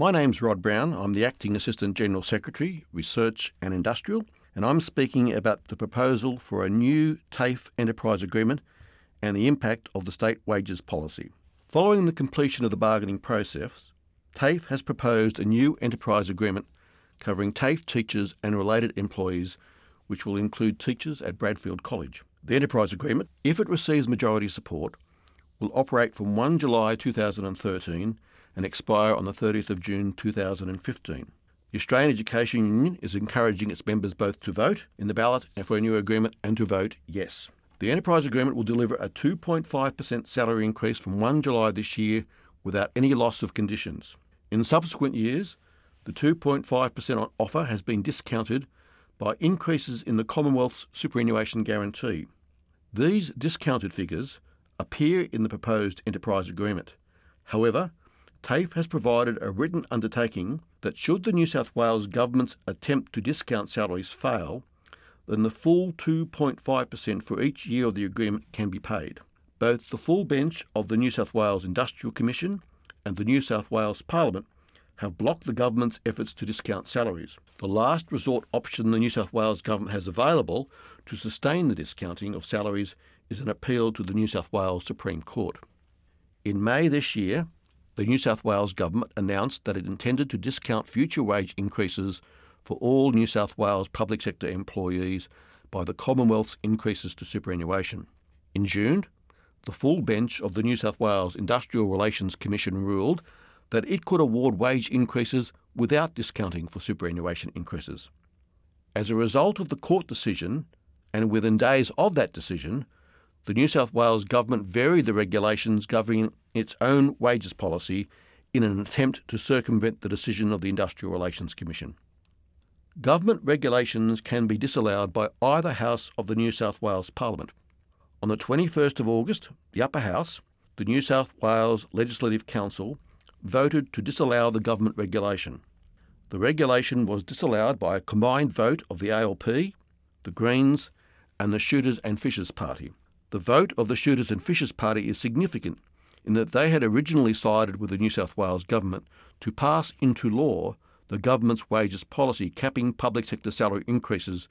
My name's Rod Brown. I'm the Acting Assistant General Secretary, Research and Industrial, and I'm speaking about the proposal for a new TAFE enterprise agreement and the impact of the state wages policy. Following the completion of the bargaining process, TAFE has proposed a new enterprise agreement covering TAFE teachers and related employees, which will include teachers at Bradfield College. The enterprise agreement, if it receives majority support, will operate from 1 July 2013 and expire on the 30th of June 2015. The Australian Education Union is encouraging its members both to vote in the ballot for a new agreement and to vote yes. The enterprise agreement will deliver a 2.5% salary increase from 1 July this year without any loss of conditions. In subsequent years, the 2.5% offer has been discounted by increases in the Commonwealth's superannuation guarantee. These discounted figures appear in the proposed enterprise agreement. However, TAFE has provided a written undertaking that should the New South Wales Government's attempt to discount salaries fail, then the full 2.5% for each year of the agreement can be paid. Both the full bench of the New South Wales Industrial Commission and the New South Wales Parliament have blocked the government's efforts to discount salaries. The last resort option the New South Wales Government has available to sustain the discounting of salaries is an appeal to the New South Wales Supreme Court. In May this year, the New South Wales Government announced that it intended to discount future wage increases for all New South Wales public sector employees by the Commonwealth's increases to superannuation. In June, the full bench of the New South Wales Industrial Relations Commission ruled that it could award wage increases without discounting for superannuation increases. As a result of the court decision, and within days of that decision, the New South Wales Government varied the regulations governing its own wages policy in an attempt to circumvent the decision of the Industrial Relations Commission. Government regulations can be disallowed by either house of the New South Wales Parliament. On the 21st of August, the Upper House, the New South Wales Legislative Council, voted to disallow the government regulation. The regulation was disallowed by a combined vote of the ALP, the Greens, and the Shooters and Fishers Party. The vote of the Shooters and Fishers Party is significant in that they had originally sided with the New South Wales Government to pass into law the government's wages policy capping public sector salary increases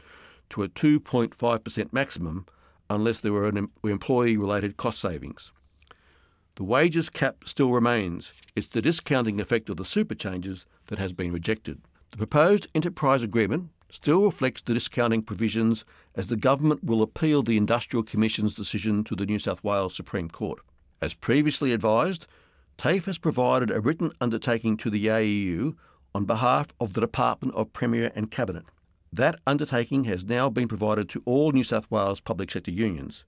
to a 2.5% maximum unless there were employee related cost savings. The wages cap still remains. It's the discounting effect of the super changes that has been rejected. The proposed enterprise agreement still reflects the discounting provisions as the government will appeal the Industrial Commission's decision to the New South Wales Supreme Court. As previously advised, TAFE has provided a written undertaking to the AEU on behalf of the Department of Premier and Cabinet. That undertaking has now been provided to all New South Wales public sector unions.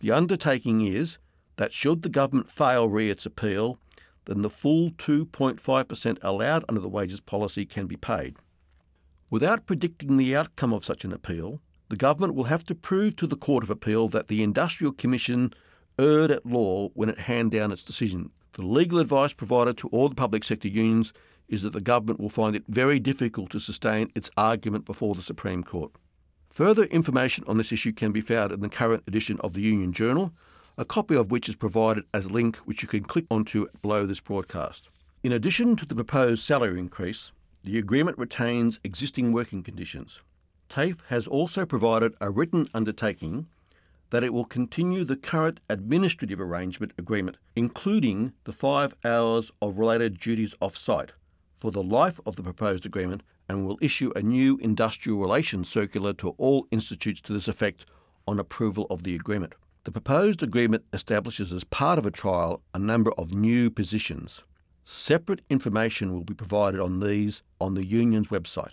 The undertaking is that should the government fail re its appeal, then the full 2.5% allowed under the wages policy can be paid. Without predicting the outcome of such an appeal, the government will have to prove to the Court of Appeal that the Industrial Commission erred at law when it handed down its decision. The legal advice provided to all the public sector unions is that the government will find it very difficult to sustain its argument before the Supreme Court. Further information on this issue can be found in the current edition of the Union Journal, a copy of which is provided as a link which you can click onto below this broadcast. In addition to the proposed salary increase, the agreement retains existing working conditions. TAFE has also provided a written undertaking that it will continue the current administrative arrangement agreement, including the five hours of related duties off site, for the life of the proposed agreement and will issue a new industrial relations circular to all institutes to this effect on approval of the agreement. The proposed agreement establishes as part of a trial a number of new positions. Separate information will be provided on these on the union's website.